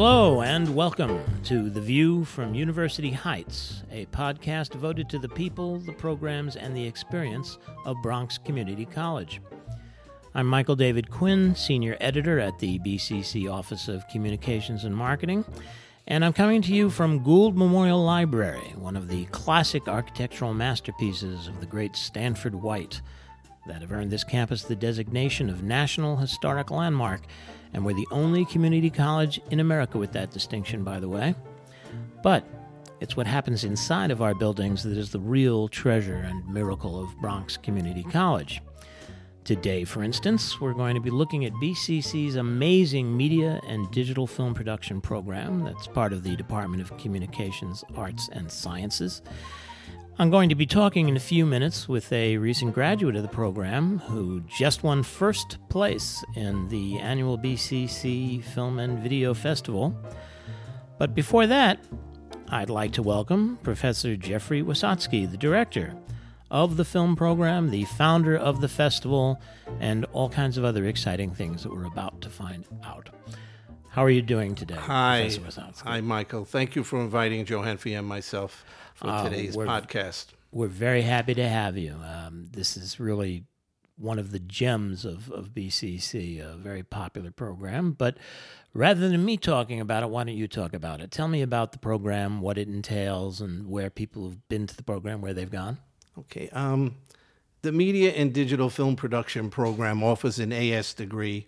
Hello and welcome to The View from University Heights, a podcast devoted to the people, the programs, and the experience of Bronx Community College. I'm Michael David Quinn, Senior Editor at the BCC Office of Communications and Marketing, and I'm coming to you from Gould Memorial Library, one of the classic architectural masterpieces of the great Stanford White that have earned this campus the designation of National Historic Landmark, and we're the only community college in America with that distinction, by the way. But it's what happens inside of our buildings that is the real treasure and miracle of Bronx Community College. Today, for instance, we're going to be looking at BCC's amazing media and digital film production program that's part of the Department of Communications, Arts, and Sciences. I'm going to be talking in a few minutes with a recent graduate of the program who just won first place in the annual BCC Film and Video Festival. But before that, I'd like to welcome Professor Jeffrey Wisotsky, the director of the film program, the founder of the festival, and all kinds of other exciting things that we're about to find out. How are you doing today? Hi. Hi, Michael. Thank you for inviting Johenfy and myself for uh, today's podcast. We're very happy to have you. Um, this is really one of the gems of, of BCC, a very popular program. But rather than me talking about it, why don't you talk about it? Tell me about the program, what it entails, and where people have been to the program, where they've gone. Okay. Um, the Media and Digital Film Production program offers an AS degree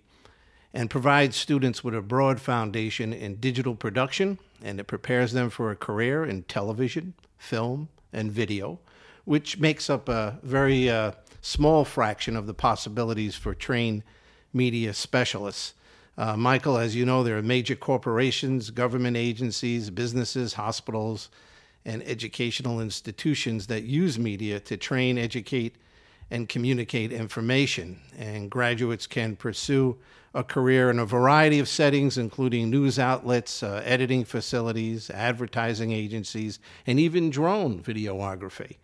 and provides students with a broad foundation in digital production, and it prepares them for a career in television, film, and video, which makes up a very uh, small fraction of the possibilities for trained media specialists. Uh, Michael, as you know, there are major corporations, government agencies, businesses, hospitals, and educational institutions that use media to train, educate, and communicate information. And graduates can pursue a career in a variety of settings, including news outlets, uh, editing facilities, advertising agencies, and even drone videography.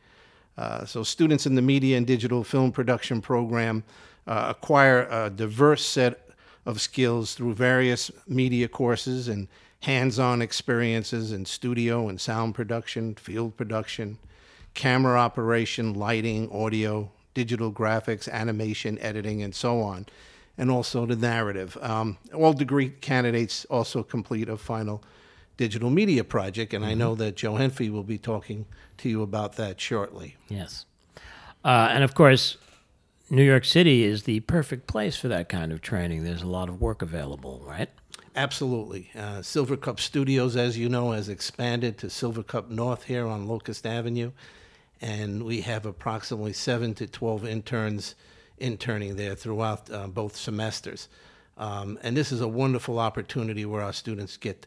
Uh, so, students in the media and digital film production program uh, acquire a diverse set of skills through various media courses and hands on experiences in studio and sound production, field production, camera operation, lighting, audio, digital graphics, animation, editing, and so on and also the narrative. Um, all degree candidates also complete a final digital media project, and mm-hmm. I know that Johenfy will be talking to you about that shortly. Yes. Uh, and of course, New York City is the perfect place for that kind of training. There's a lot of work available, right? Absolutely. Uh, Silvercup Studios, as you know, has expanded to Silvercup North here on Locust Avenue, and we have approximately seven to 12 interns interning there throughout uh, both semesters. Um, and this is a wonderful opportunity where our students get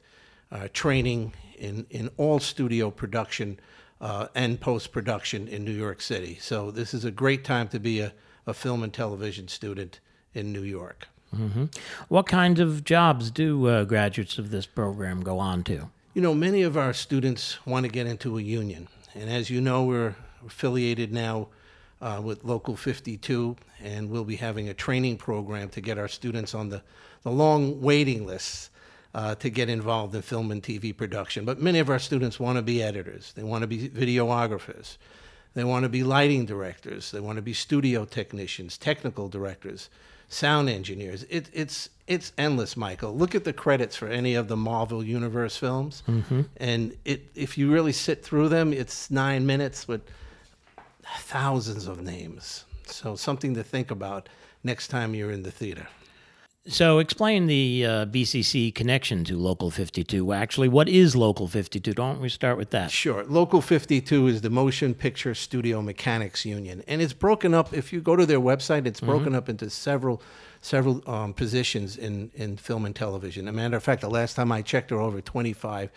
uh, training in, in all studio production uh, and post production in New York City. So, this is a great time to be a, a film and television student in New York. Mm-hmm. What kinds of jobs do uh, graduates of this program go on to? You know, many of our students want to get into a union. And as you know, we're affiliated now uh, with Local 52, and we'll be having a training program to get our students on the, the long waiting lists uh, to get involved in film and TV production. But many of our students want to be editors, they want to be videographers, they want to be lighting directors, they want to be studio technicians, technical directors, sound engineers. It, it's it's endless, Michael. Look at the credits for any of the Marvel Universe films, mm-hmm. and it if you really sit through them, it's nine minutes with thousands of names. So something to think about next time you're in the theater. So explain the uh, BCC connection to Local 52. Actually, what is Local 52? Don't we start with that? Sure. Local 52 is the Motion Picture Studio Mechanics Union, and it's broken up. If you go to their website, it's broken mm-hmm. up into several several um, positions in in film and television. As a matter of fact, the last time I checked, there were over 25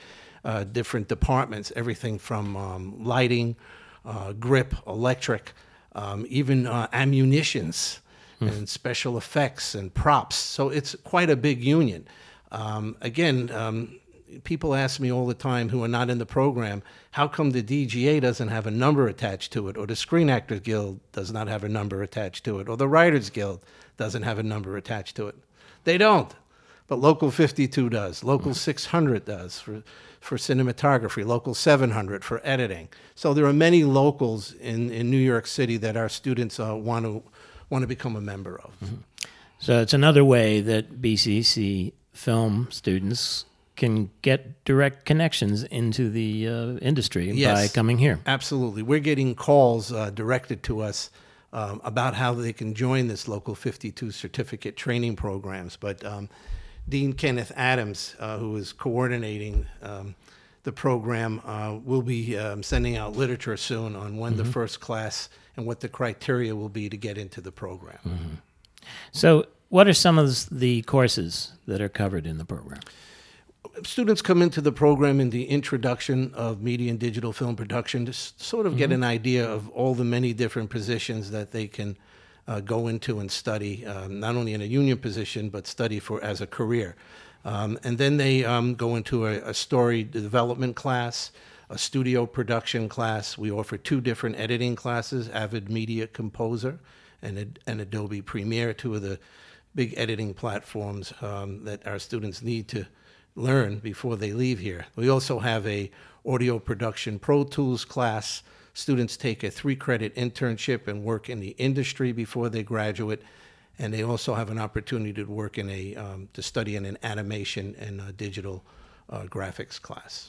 uh, different departments. Everything from um, lighting uh, grip, electric, um, even uh, ammunitions mm. and special effects and props. So it's quite a big union. Um, again, um, people ask me all the time who are not in the program, how come the DGA doesn't have a number attached to it, or the Screen Actors Guild does not have a number attached to it, or the Writers Guild doesn't have a number attached to it? They don't. but Local 52 does. Local 600 does for, for cinematography. Local 700 for editing. So there are many locals in, in New York City that our students uh, want to want to become a member of. So it's another way that BCC film students can get direct connections into the uh, industry by coming here. Absolutely. We're getting calls uh, directed to us um, about how they can join this Local 52 certificate training programs. But um, Dean Kenneth Adams, uh, who is coordinating um, the program, uh, will be um, sending out literature soon on when the first class and what the criteria will be to get into the program. So, what are some of the courses that are covered in the program? students come into the program in the introduction of media and digital film production to s- sort of get an idea of all the many different positions that they can uh, go into and study, um, not only in a union position, but study for as a career. Um, and then they um, go into a, a story development class, a studio production class. We offer two different editing classes Avid Media Composer and, and Adobe Premiere, two of the big editing platforms um, that our students need to learn before they leave here. We also have a audio production Pro Tools class. Students take a three credit internship and work in the industry before they graduate. And they also have an opportunity to work in a, um, to study in an animation and uh, digital uh, graphics class.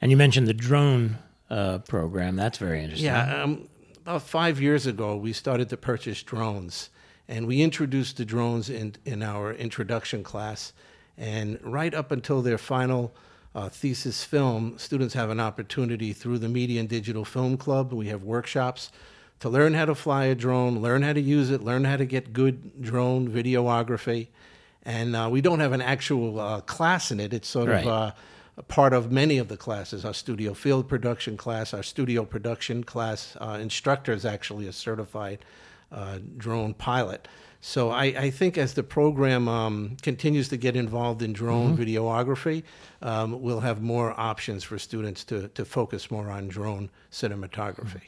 And you mentioned the drone uh, program. That's very interesting. Yeah, um, about five years ago, we started to purchase drones, and we introduced the drones in in our introduction class. And right up until their final uh, thesis film, students have an opportunity through the Media and Digital Film Club. We have workshops to learn how to fly a drone, learn how to use it, learn how to get good drone videography. And uh, we don't have an actual uh, class in it. It's sort Right. of uh, a part of many of the classes. Our studio field production class, our studio production class uh, instructor is actually a certified uh, drone pilot. So I, I think as the program um, continues to get involved in drone videography, um, we'll have more options for students to, to focus more on drone cinematography.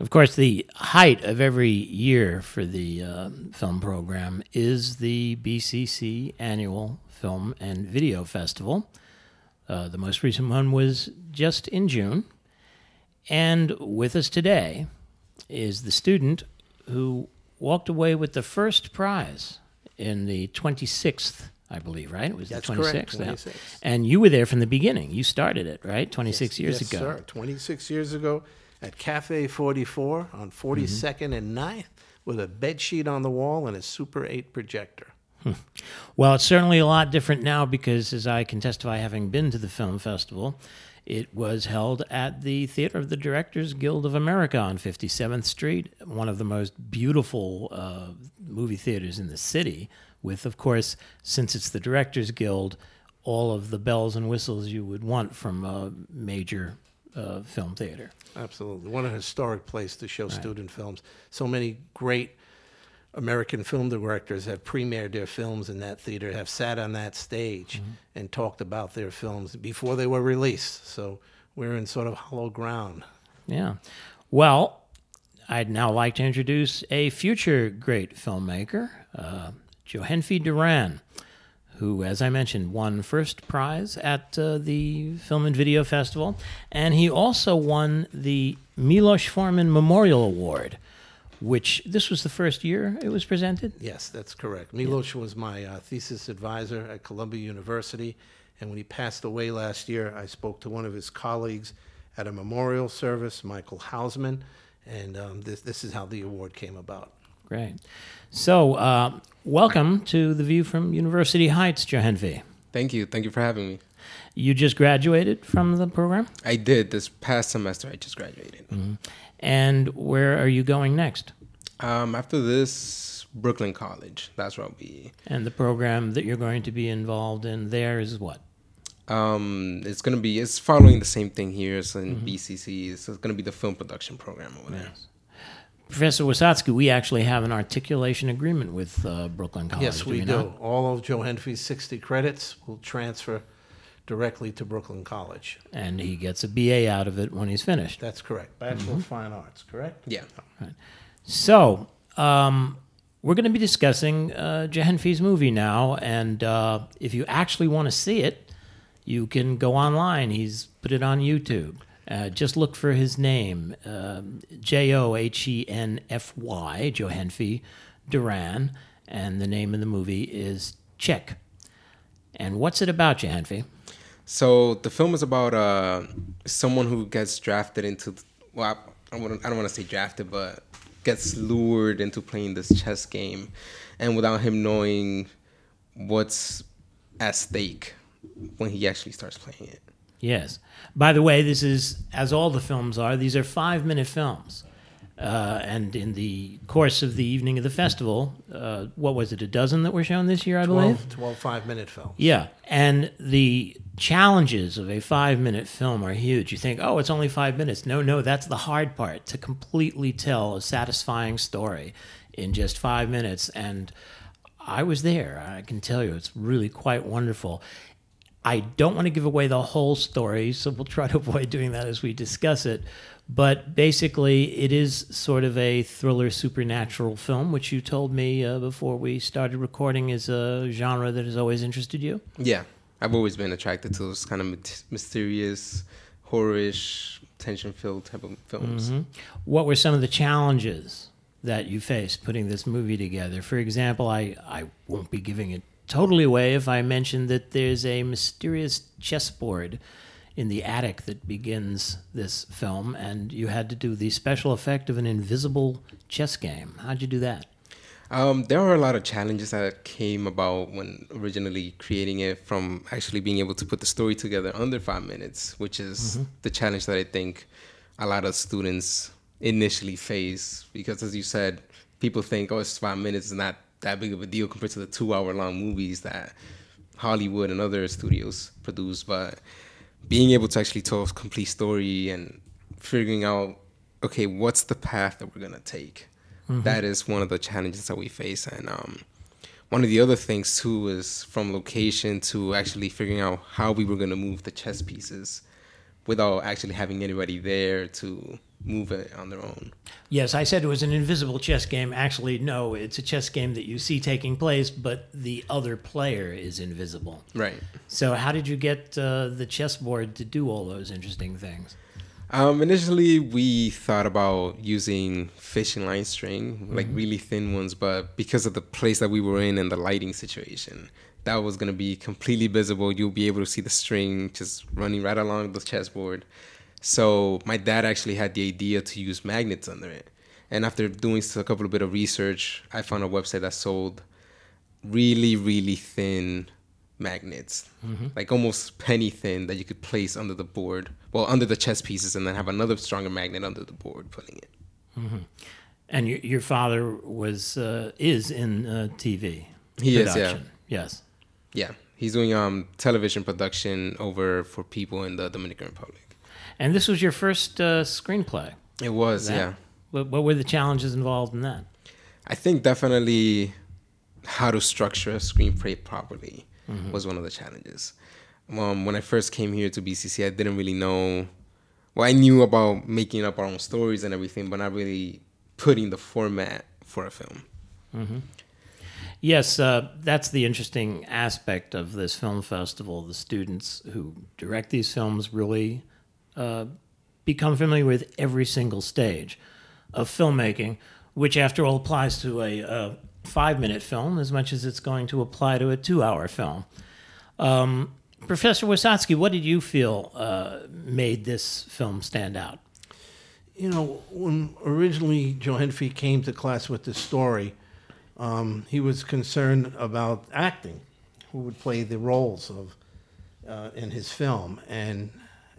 Of course, the height of every year for the uh, film program is the BCC annual Film and Video Festival. Uh, the most recent one was just in June. And with us today is the student who walked away with the first prize in the 26th, I believe, right? It was That's the 26th. correct, yeah. 26th. And you were there from the beginning. You started it, right? 26 years yes, ago. sir. 26 years ago at Cafe 44 on 42nd and 9th with a bed sheet on the wall and a Super 8 projector. Hmm. Well, it's certainly a lot different now because, as I can testify, having been to the film festival, it was held at the Theater of the Directors Guild of America on 57th Street, one of the most beautiful uh, movie theaters in the city, with, of course, since it's the Directors Guild, all of the bells and whistles you would want from a major uh, film theater. Absolutely. What a historic place to show student films. So many great American film directors have premiered their films in that theater, have sat on that stage and talked about their films before they were released. So we're in sort of hollow ground. Yeah. Well, I'd now like to introduce a future great filmmaker, uh, Johenfy Duran, who, as I mentioned, won first prize at uh, the Film and Video Festival, and he also won the Milos Forman Memorial Award, which this was the first year it was presented. Yes, that's correct. Milos was my uh, thesis advisor at Columbia University, and when he passed away last year, I spoke to one of his colleagues at a memorial service, Michael Hausman, and um, this, this is how the award came about. Great. So, uh, welcome to the View from University Heights, Johenfy. Thank you. Thank you for having me. You just graduated from the program? I did this past semester. I just graduated. And where are you going next? Um, after this, Brooklyn College. That's where I'll be. And the program that you're going to be involved in there is what? Um, it's gonna be. It's following the same thing here as in BCC. So it's gonna be the film production program over there. Professor Wisotsky, we actually have an articulation agreement with uh, Brooklyn College. Yes, we do. not? All of Johenfy's 60 credits will transfer directly to Brooklyn College. And he gets a BA out of it when he's finished. That's correct. Bachelor of Fine Arts, correct? Yeah. So, um, we're going to be discussing uh, Johenfy's movie now, and uh, if you actually want to see it, you can go online. He's put it on YouTube. Uh, just look for his name, um, J O H E N F Y, Johenfy Duran, and the name of the movie is Check. And what's it about, Johenfy? So the film is about uh, someone who gets drafted into. Well, I, I, I don't want to say drafted, but gets lured into playing this chess game, and without him knowing what's at stake when he actually starts playing it. Yes. By the way, this is, as all the films are, these are five minute films. Uh, and in the course of the evening of the festival, uh, what was it, a dozen that were shown this year, I 12, believe? 12 five minute films. Yeah. And the challenges of a five minute film are huge. You think, oh, it's only five minutes. No, no, that's the hard part to completely tell a satisfying story in just five minutes. And I was there. I can tell you, it's really quite wonderful. I don't want to give away the whole story, so we'll try to avoid doing that as we discuss it. But basically, it is sort of a thriller supernatural film, which you told me uh, before we started recording is a genre that has always interested you. Yeah, I've always been attracted to those kind of mysterious, horrorish, tension-filled type of films. Mm-hmm. What were some of the challenges that you faced putting this movie together? For example, I, I won't be giving it totally away if I mention that there's a mysterious chessboard in the attic that begins this film, and you had to do the special effect of an invisible chess game. How'd you do that? Um, there are a lot of challenges that came about when originally creating it from actually being able to put the story together under five minutes, which is mm-hmm. the challenge that I think a lot of students initially face. Because as you said, people think, oh, it's five minutes, it's not that big of a deal compared to the two hour long movies that Hollywood and other studios produce. But being able to actually tell a complete story and figuring out okay what's the path that we're gonna take? Mm-hmm. that is one of the challenges that we face. And um, one of the other things too is from location to actually figuring out how we were gonna move the chess pieces without actually having anybody there to move it on their own. Yes, I said it was an invisible chess game. Actually, no, it's a chess game that you see taking place, but the other player is invisible. Right. So, how did you get uh, the chessboard to do all those interesting things? Um, initially, we thought about using fishing line string, mm-hmm. like really thin ones, but because of the place that we were in and the lighting situation, that was going to be completely visible. You'll be able to see the string just running right along the chessboard. So my dad actually had the idea to use magnets under it. And after doing a couple of bit of research, I found a website that sold really, really thin magnets, mm-hmm. like almost penny thin, that you could place under the board, well, under the chess pieces, and then have another stronger magnet under the board, putting it. Mm-hmm. And your, your father was uh, is in uh, TV. He production. is, yeah. Yes. Yeah, he's doing um television production over for people in the Dominican Republic. And this was your first uh, screenplay. It was, yeah. What, what were the challenges involved in that? I think definitely how to structure a screenplay properly mm-hmm. was one of the challenges. Um, when I first came here to BCC, I didn't really know. Well, I knew about making up our own stories and everything, but not really putting the format for a film. Mm-hmm. Yes, uh, that's the interesting aspect of this film festival. The students who direct these films really uh, become familiar with every single stage of filmmaking, which, after all, applies to a, a five minute film as much as it's going to apply to a two hour film. Um, Professor Wisotsky, what did you feel uh, made this film stand out? You know, when originally Johenfy came to class with this story, um, he was concerned about acting, who would play the roles of uh, in his film, and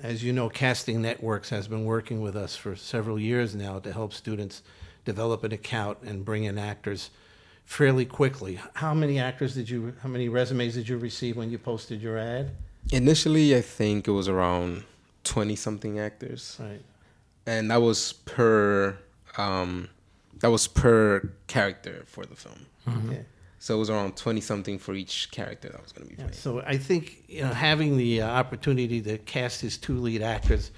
as you know, Casting Networks has been working with us for several years now to help students develop an account and bring in actors fairly quickly. How many actors did you, how many resumes did you receive when you posted your ad? Initially, I think it was around 20 something actors. Right. And that was per, um, that was per character for the film. Mm-hmm. Okay. So it was around 20 something for each character that was going to be played. Yeah, so I think you know having the uh, opportunity to cast his two lead actors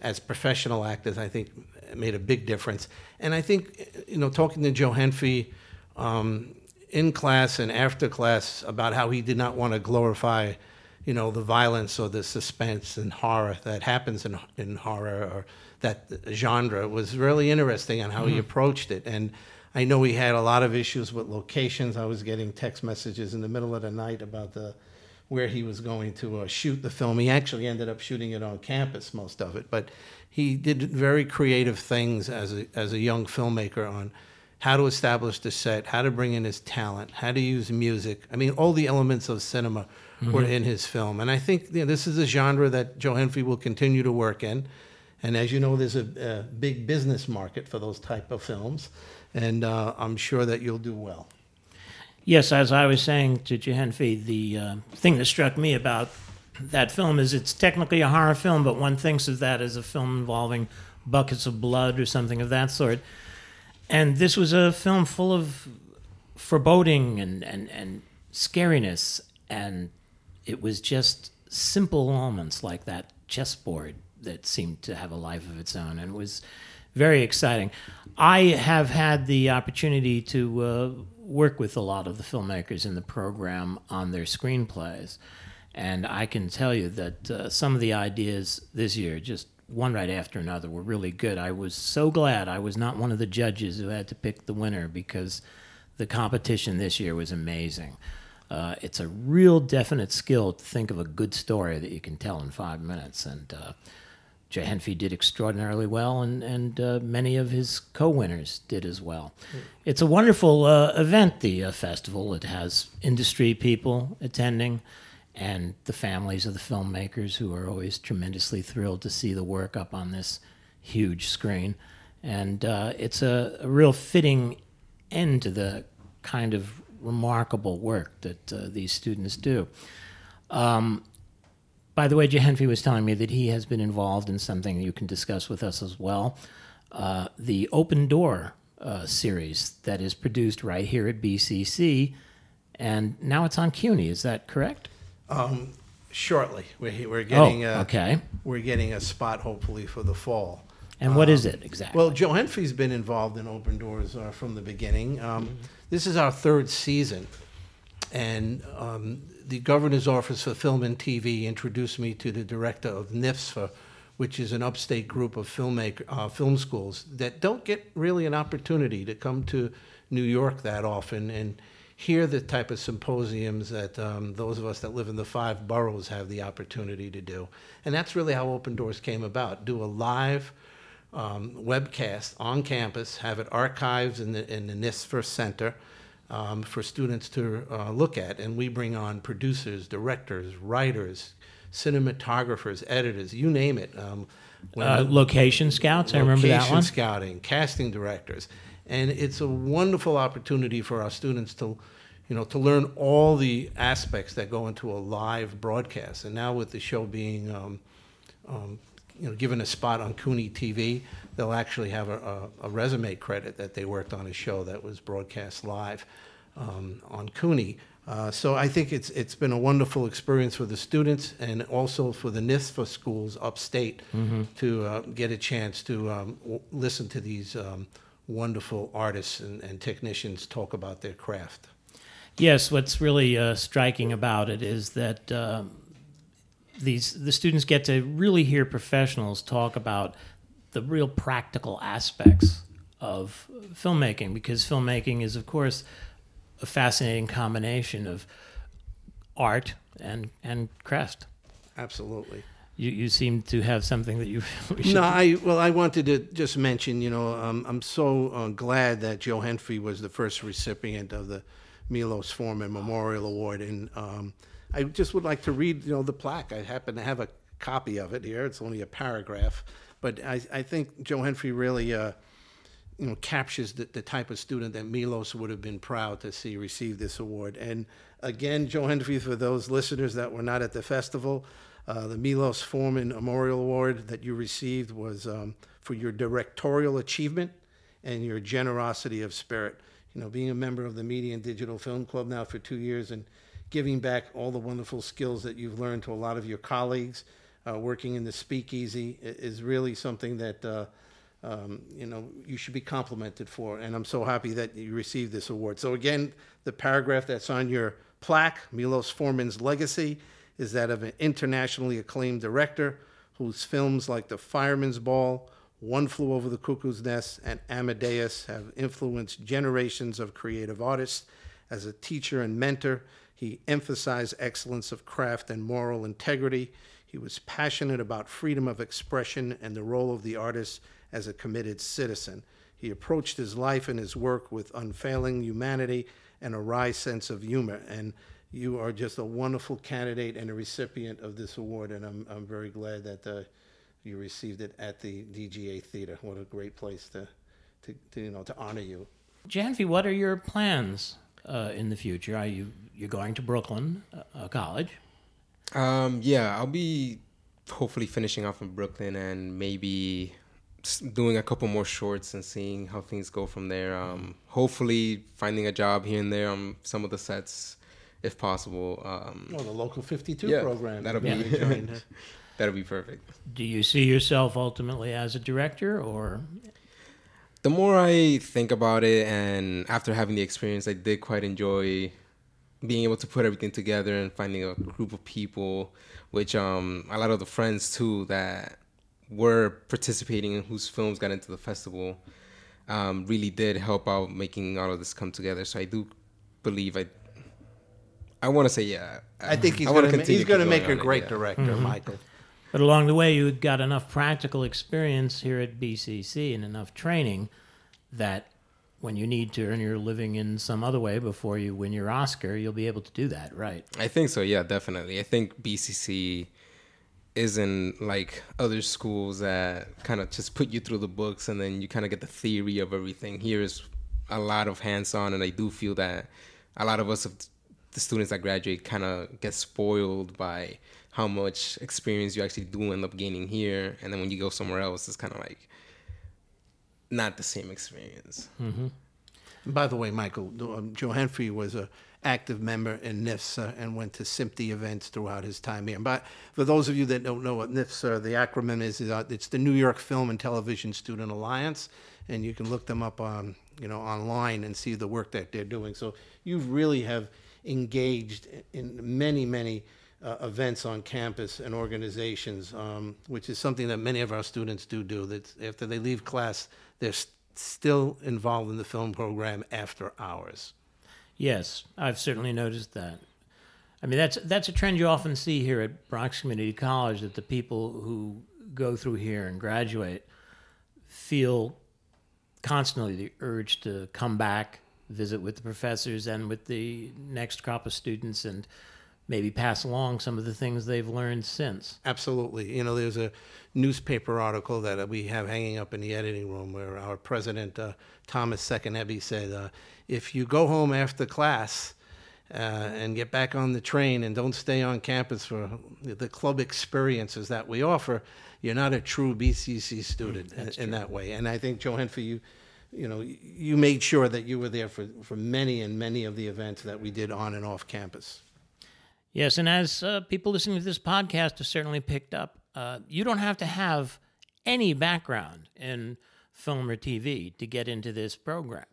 as professional actors, I think made a big difference. And I think you know talking to Johenfy um, in class and after class about how he did not want to glorify, you know, the violence or the suspense and horror that happens in in horror or that genre was really interesting on how mm-hmm. he approached it. And I know he had a lot of issues with locations. I was getting text messages in the middle of the night about the where he was going to uh, shoot the film. He actually ended up shooting it on campus, most of it, but he did very creative things as a, as a young filmmaker on how to establish the set, how to bring in his talent, how to use music. I mean, all the elements of cinema mm-hmm. were in his film. And I think you know, this is a genre that Johenfy will continue to work in. And as you know, there's a, a big business market for those type of films. And uh, I'm sure that you'll do well. Yes, as I was saying to Johenfy, the uh, thing that struck me about that film is it's technically a horror film, but one thinks of that as a film involving buckets of blood or something of that sort. And this was a film full of foreboding and, and, and scariness. And it was just simple elements like that chessboard that seemed to have a life of its own and it was very exciting. I have had the opportunity to uh, work with a lot of the filmmakers in the program on their screenplays, and I can tell you that uh, some of the ideas this year, just one right after another, were really good. I was so glad I was not one of the judges who had to pick the winner because the competition this year was amazing. Uh, it's a real definite skill to think of a good story that you can tell in five minutes, and uh, Johenfy did extraordinarily well, and, and uh, many of his co winners did as well. Mm. It's a wonderful uh, event, the uh, festival. It has industry people attending and the families of the filmmakers who are always tremendously thrilled to see the work up on this huge screen. And uh, it's a, a, real fitting end to the kind of remarkable work that uh, these students do. Um, by the way, Johenfy was telling me that he has been involved in something you can discuss with us as well. Uh, the Open Door uh, series that is produced right here at BCC, and now it's on CUNY. Is that correct? Um, shortly, we're, we're getting oh, okay. we're getting a spot hopefully for the fall. And what um, is it exactly? Well, Johenfy's been involved in Open Doors uh, from the beginning. Um, mm-hmm. This is our third season, and um, the Governor's Office for Film and TV introduced me to the director of NIFSFA, which is an upstate group of filmmaker uh, film schools that don't get really an opportunity to come to New York that often and hear the type of symposiums that um, those of us that live in the five boroughs have the opportunity to do. And that's really how Open Doors came about. Do a live um, webcast on campus, have it archived in the, in the Center um, for students to uh, look at. And we bring on producers, directors, writers, cinematographers, editors, you name it. Um, uh, location scouts, I remember that one. Location scouting, casting directors. And it's a wonderful opportunity for our students to, you know, to learn all the aspects that go into a live broadcast. And now with the show being, um, um, you know, given a spot on CUNY TV, they'll actually have a, a, a, resume credit that they worked on a show that was broadcast live um, on Cooney. Uh, so I think it's it's been a wonderful experience for the students and also for the NISFA schools upstate mm-hmm. to uh, get a chance to um, w- listen to these um, wonderful artists and, and, technicians talk about their craft. Yes, what's really uh, striking about it is that um, these the students get to really hear professionals talk about the real practical aspects of filmmaking because filmmaking is, of course, a fascinating combination of art and and craft. Absolutely. You, you seem to have something that you. no, I well, I wanted to just mention. You know, um, I'm so uh, glad that Johenfy was the first recipient of the Milos Forman Memorial Award, and um, I just would like to read. You know, the plaque. I happen to have a copy of it here. It's only a paragraph. But I, I think Johenfy really, uh, you know, captures the, the type of student that Milos would have been proud to see receive this award. And again, Johenfy, for those listeners that were not at the festival, uh, the Milos Forman Memorial Award that you received was um, for your directorial achievement and your generosity of spirit. You know, being a member of the Media and Digital Film Club now for two years and giving back all the wonderful skills that you've learned to a lot of your colleagues uh, working in the speakeasy is really something that uh, um, you know, you should be complimented for. And I'm so happy that you received this award. So again, the paragraph that's on your plaque, Milos Forman's legacy, is that of an internationally acclaimed director whose films like The Fireman's Ball, One Flew Over the Cuckoo's Nest, and Amadeus have influenced generations of creative artists. As a teacher and mentor, he emphasized excellence of craft and moral integrity. He was passionate about freedom of expression and the role of the artist as a committed citizen. He approached his life and his work with unfailing humanity and a wry sense of humor. And you are just a wonderful candidate and a recipient of this award, and I'm, I'm very glad that uh, you received it at the DGA Theater. What a great place to, to, to you know, to honor you. Janvi, what are your plans uh, in the future? Are you you're going to Brooklyn uh, College? Um, yeah, I'll be hopefully finishing off in Brooklyn and maybe doing a couple more shorts and seeing how things go from there. Um, hopefully finding a job here and there on some of the sets, if possible. Um, oh, the local 52 yeah, program. That'll be that'll be perfect. Do you see yourself ultimately as a director, or? The more I think about it, and after having the experience, I did quite enjoy being able to put everything together and finding a group of people, which um, a lot of the friends too that were participating and whose films got into the festival um, really did help out making all of this come together. So I do believe I. I want to say yeah. I think he's going to he's going to make a great it, yeah. director, mm-hmm. Michael. But along the way, you got enough practical experience here at BCC and enough training that when you need to earn your living in some other way before you win your Oscar, you'll be able to do that, right? I think so. Yeah, definitely. I think BCC isn't like other schools that kind of just put you through the books and then you kind of get the theory of everything. Here is a lot of hands-on, and I do feel that a lot of us, the students that graduate, kind of get spoiled by how much experience you actually do end up gaining here, and then when you go somewhere else, it's kind of like not the same experience. Mm-hmm. By the way, Michael, um, Johenfy was a active member in NIFSA and went to SMPTE events throughout his time here. But for those of you that don't know what NIFSA, the acronym is, uh, it's the New York Film and Television Student Alliance, and you can look them up on you know online and see the work that they're doing. So you really have engaged in many many. Uh, events on campus and organizations, um, which is something that many of our students do do. That after they leave class, they're st- still involved in the film program after hours. Yes, I've certainly noticed that. I mean, that's that's a trend you often see here at Bronx Community College that the people who go through here and graduate feel constantly the urge to come back, visit with the professors and with the next crop of students, and maybe pass along some of the things they've learned since. Absolutely. You know, there's a newspaper article that we have hanging up in the editing room where our president, uh, Thomas Isekenegbe, said, uh, if you go home after class, uh, and get back on the train and don't stay on campus for the club experiences that we offer, you're not a true BCC student mm, in, in that way. And I think, Joanne, for you, you know, you made sure that you were there for, for many and many of the events that we did on and off campus. Yes, and as uh, people listening to this podcast have certainly picked up, uh, you don't have to have any background in film or TV to get into this program.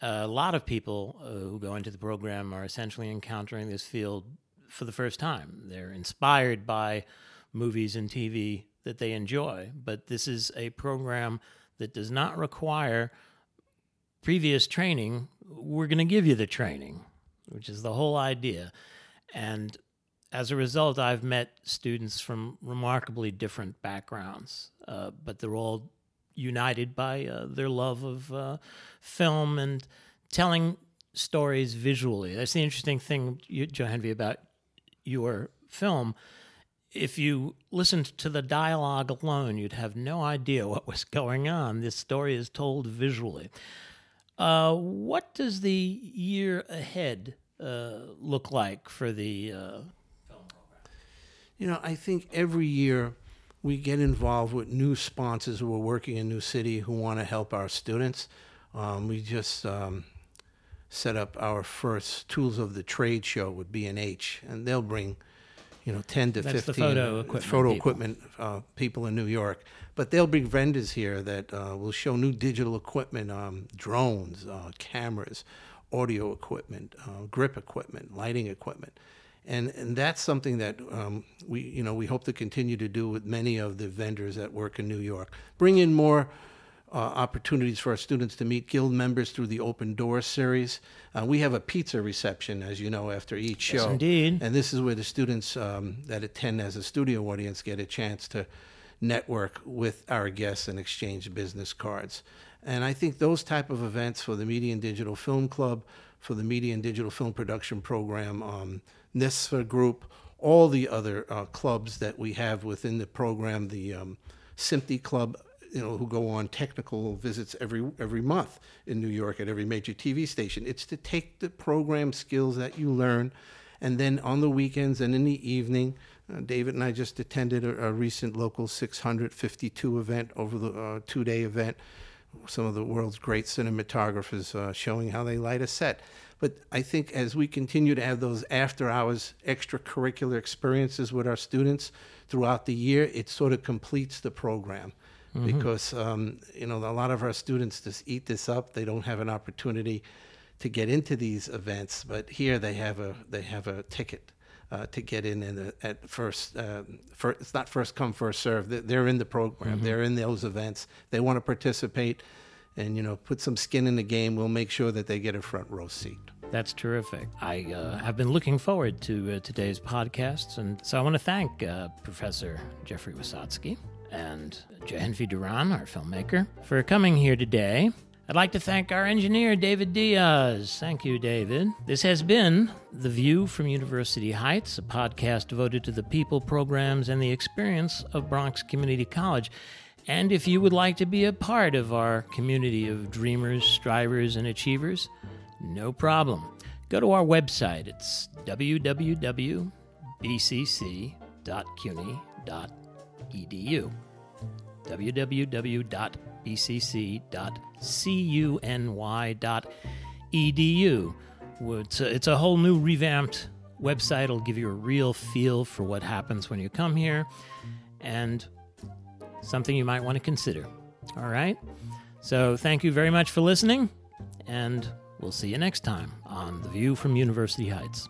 a lot of people uh, who go into the program are essentially encountering this field for the first time. They're inspired by movies and TV that they enjoy, but this is a program that does not require previous training. We're going to give you the training, which is the whole idea. And as a result, I've met students from remarkably different backgrounds, uh, but they're all united by uh, their love of uh, film and telling stories visually. That's the interesting thing, Johenfy, about your film. If you listened to the dialogue alone, you'd have no idea what was going on. This story is told visually. Uh, what does the year ahead look like for the uh, film program? You know, I think every year we get involved with new sponsors who are working in New City who want to help our students. Um, we just um, set up our first Tools of the Trade show with B&H, and they'll bring, you know, 10 to That's 15 photo equipment photo people. equipment uh, people in New York. But they'll bring vendors here that uh, will show new digital equipment, um, drones, uh, cameras, audio equipment, uh, grip equipment, lighting equipment. And, and that's something that um, we, you know, we hope to continue to do with many of the vendors that work in New York. Bring in more uh, opportunities for our students to meet guild members through the Open Door series. Uh, we have a pizza reception, as you know, after each show. Yes, indeed. And this is where the students um, that attend as a studio audience get a chance to network with our guests and exchange business cards. And I think those type of events for the Media and Digital Film Club, for the Media and Digital Film Production Program, um, NISFA Group, all the other uh, clubs that we have within the program, the um, Club, you know, who go on technical visits every every month in New York at every major TV station. It's to take the program skills that you learn, and then on the weekends and in the evening, uh, David and I just attended a, a recent local 652 event over the uh, two-day event. Some of the world's great cinematographers uh, showing how they light a set. But I think as we continue to have those after-hours extracurricular experiences with our students throughout the year, it sort of completes the program. Mm-hmm. Because um, you know a lot of our students just eat this up; they don't have an opportunity to get into these events. But here they have a they have a ticket uh, to get in and at first, uh, first, it's not first come first serve. They're in the program. Mm-hmm. They're in those events. They want to participate, and you know, put some skin in the game. We'll make sure that they get a front row seat. That's terrific. I uh, have been looking forward to uh, today's podcasts, and so I want to thank uh, Professor Jeffrey Wisotsky and Johenfy Duran, our filmmaker, for coming here today. I'd like to thank our engineer, David Diaz. Thank you, David. This has been The View from University Heights, a podcast devoted to the people, programs, and the experience of Bronx Community College. And if you would like to be a part of our community of dreamers, strivers, and achievers, no problem. Go to our website. It's www.bcc.cuny.edu. www bcc.cuny.edu. It's a, it's a whole new revamped website. It'll give you a real feel for what happens when you come here and something you might want to consider. All right? So, thank you very much for listening, and we'll see you next time on The View from University Heights.